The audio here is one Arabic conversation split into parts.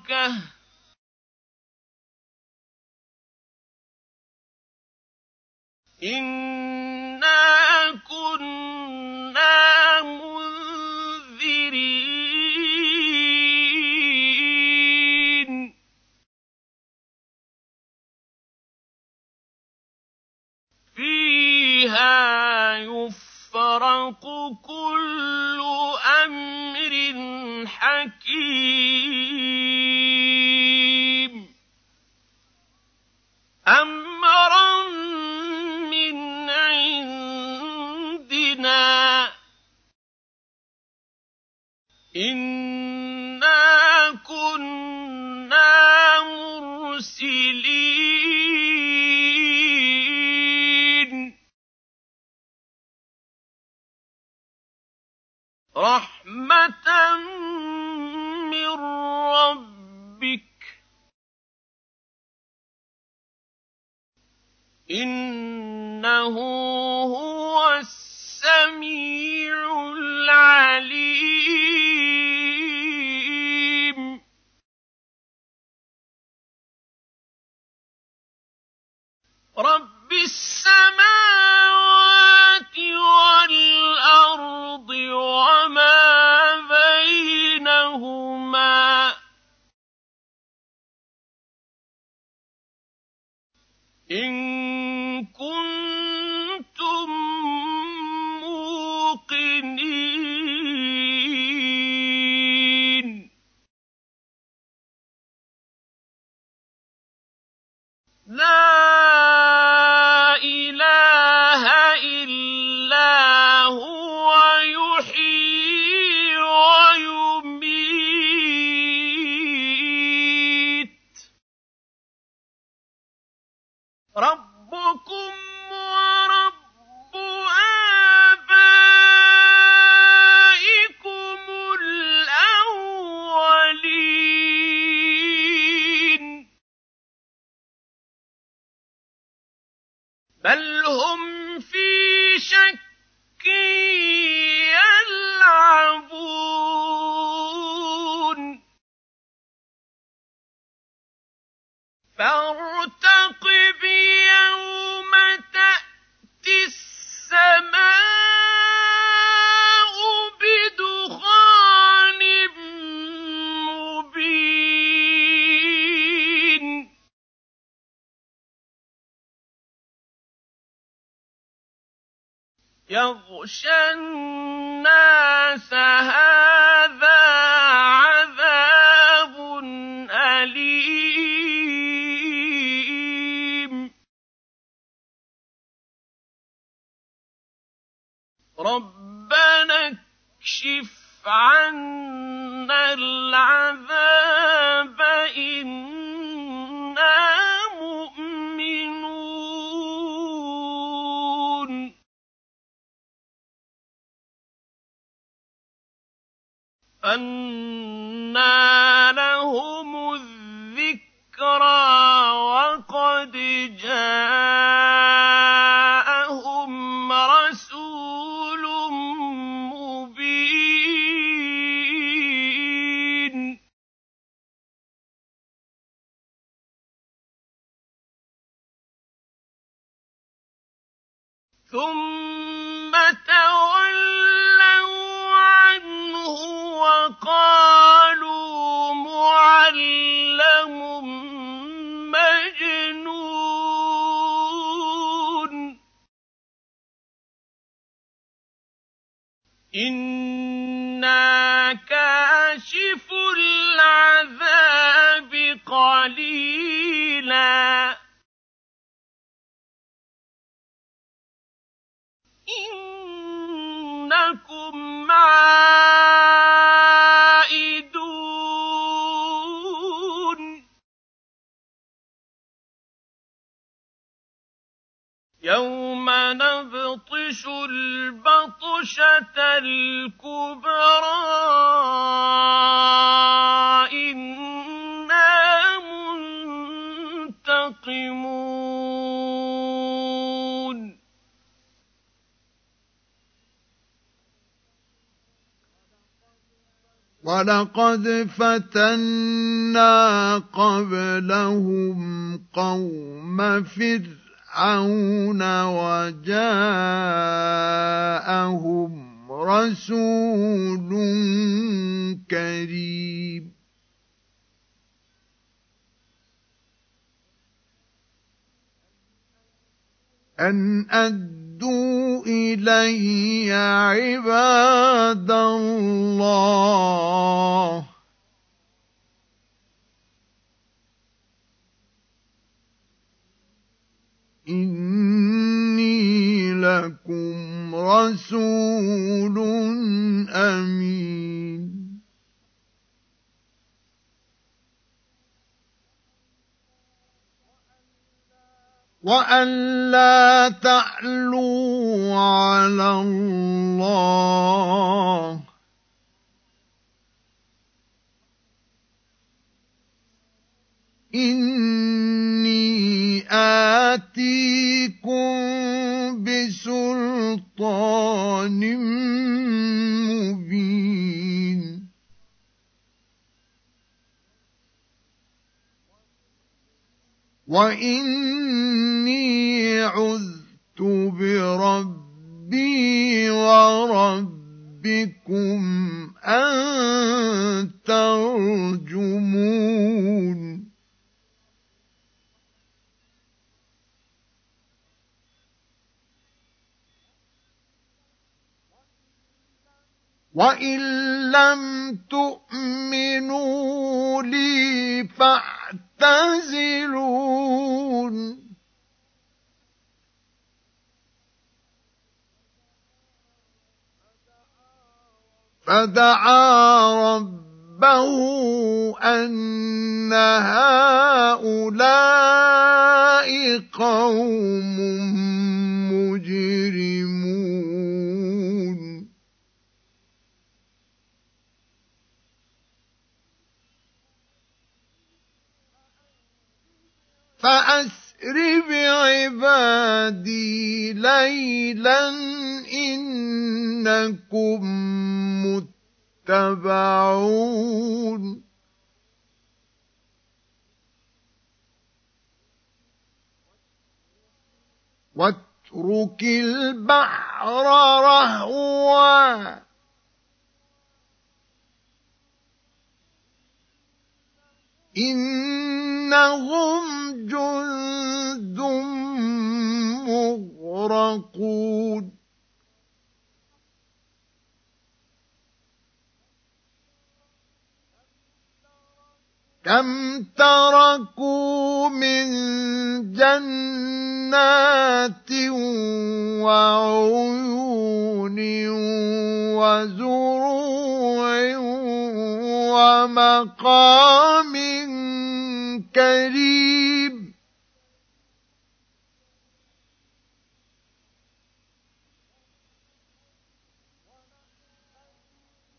ربك إن لا ربنا اكشف عنا العذاب إنا مؤمنون. أن إِنَّكُمْ عَائِدُونَ. يَوْمَ نَبْطِشُ الْبَطْشَةَ الْكُبْرَى. إن ولقد فتنا قبلهم قوم فرعون وجاءهم رسول كريم. أن أدوا إلي عباد الله. إني لكم رسول أمين وأن لا تعلوا على الله. إني آتيكم بسلطان مبين. وإني بربي وربكم أن ترجمون. وإن لم تؤمنوا لي فاعتزلون فدعا ربه أن هؤلاء قوم مجرمون. فأسر بعبادي ليلا إنكم متبعون. واترك البحر رهوا. إنهم جند مغرقون كم تركوا من جنات وعيون وزروع ومقام كريم.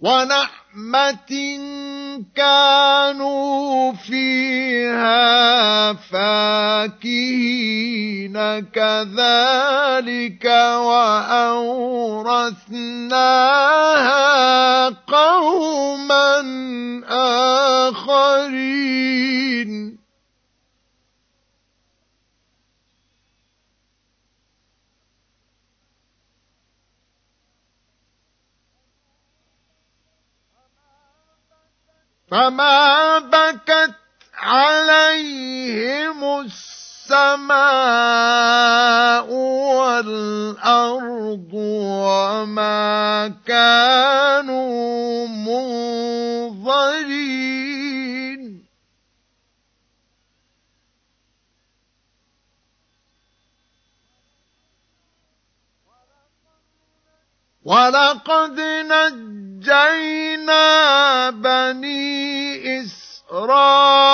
ونعمة كانوا فيها فاكهين كذلك وأورثناها قوما آخرين. فما بكت عليهم السماء والأرض وما كانوا منظرين ولقد نجينا بني إسرائيل.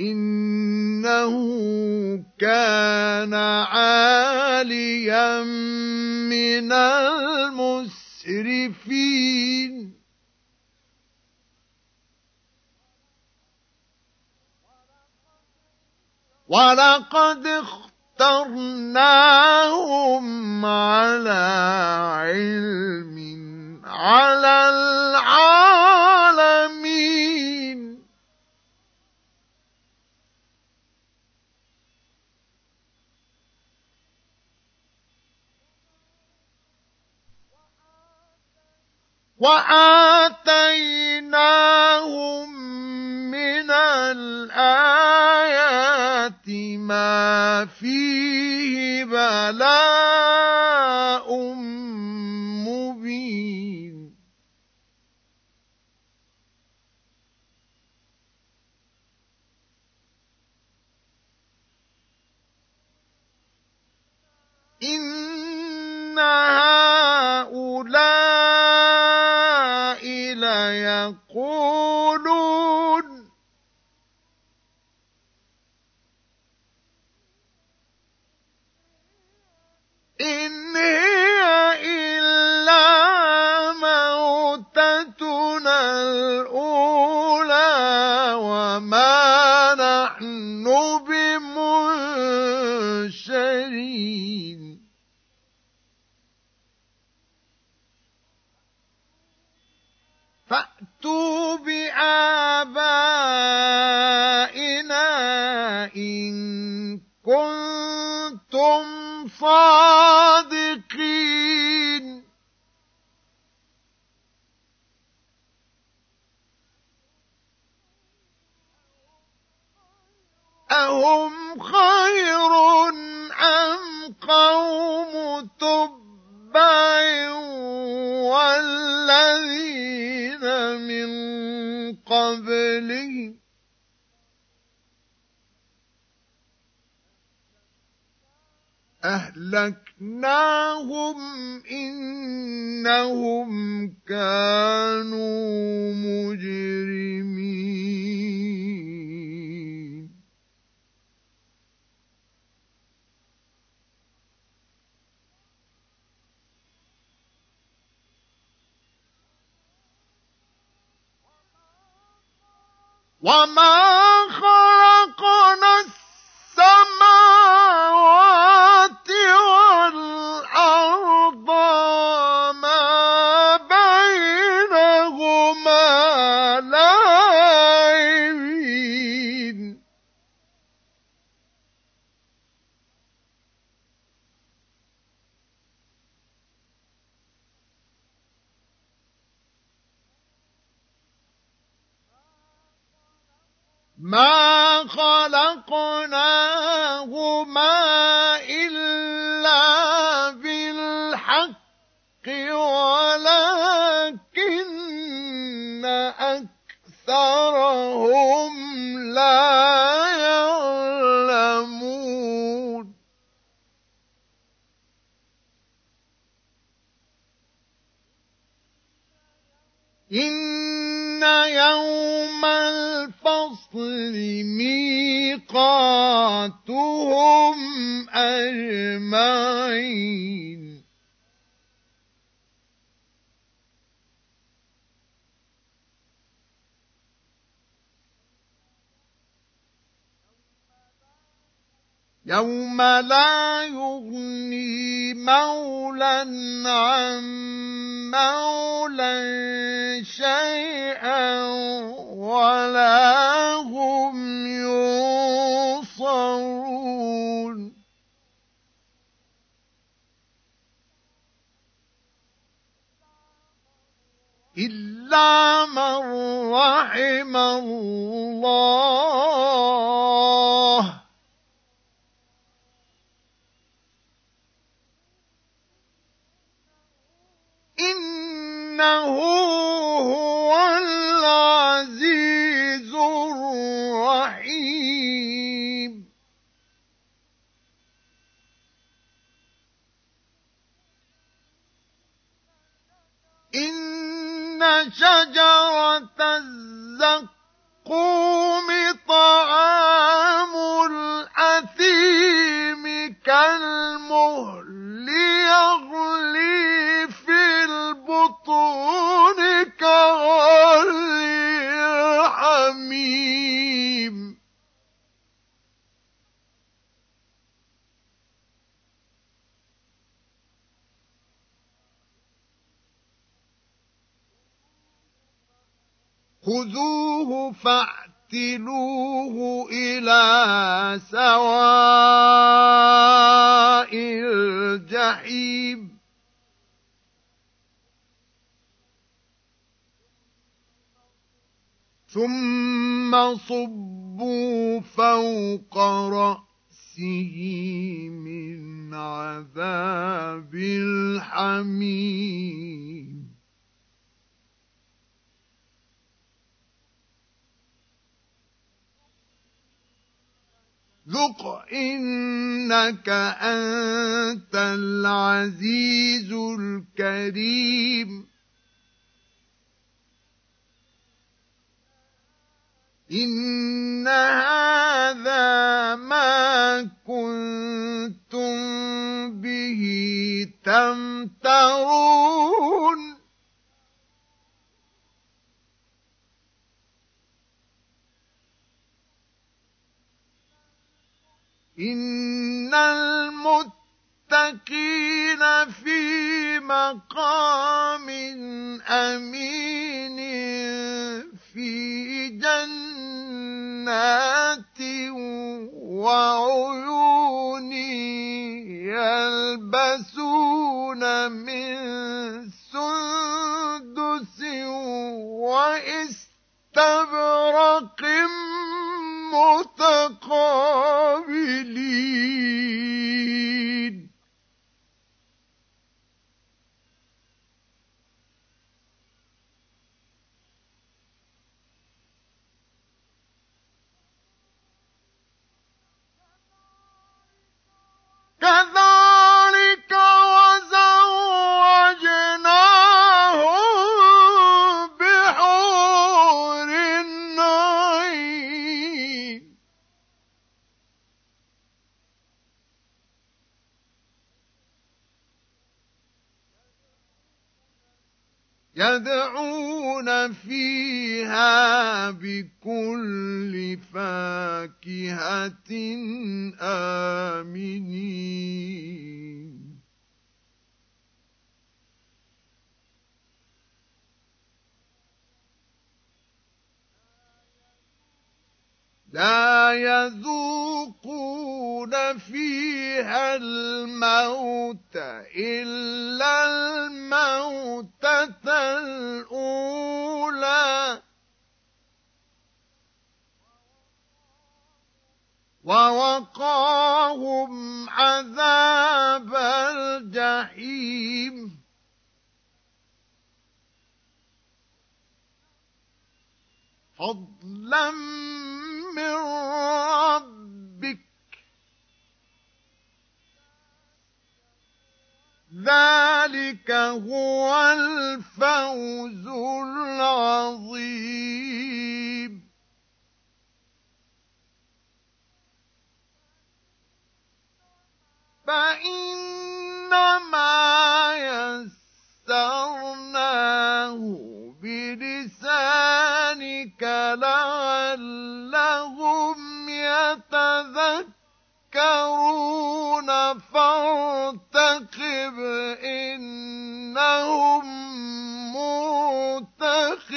إنه كان عاليا من المسرفين. ولقد اخترناهم على علم على العالمين. وآتيناهم من الآيات ما فيه بلاء إن كنتم صادقين أهم خير أم قوم تبع والذين من قبلهم أهلكناهم إنهم كانوا مجرمين. وما ما خلقناهما إلا بالحق ولكن أكثرهم لا يعلمون إن يوم الفصل ميقاتهم أجمعين. يوم لا يغني مولى عن مولى شيئا ولا هم ينصرون إلا من رحم الله إن شجرة الزقوم خذوه فاعتلوه إلى سواء الجحيم ثم صبوا فوق رأسه من عذاب الحميم ذق إنك أنت العزيز الكريم إن هذا ما كنتم به تمترون إن المتقين في مقام أمين في جنات وعيون يلبسون من يدعون فيها بكل فاكهة آمنين. لا يذوقون فيها الموت إلا الموتة الأولى. ووقاهم عذاب الجحيم. فضلا من ربك ذلك هو الفوز العظيم. فإنما يسرناه بلسانك لعلهم يتذكرون. يتذكرون فارتقب إنهم مرتقبون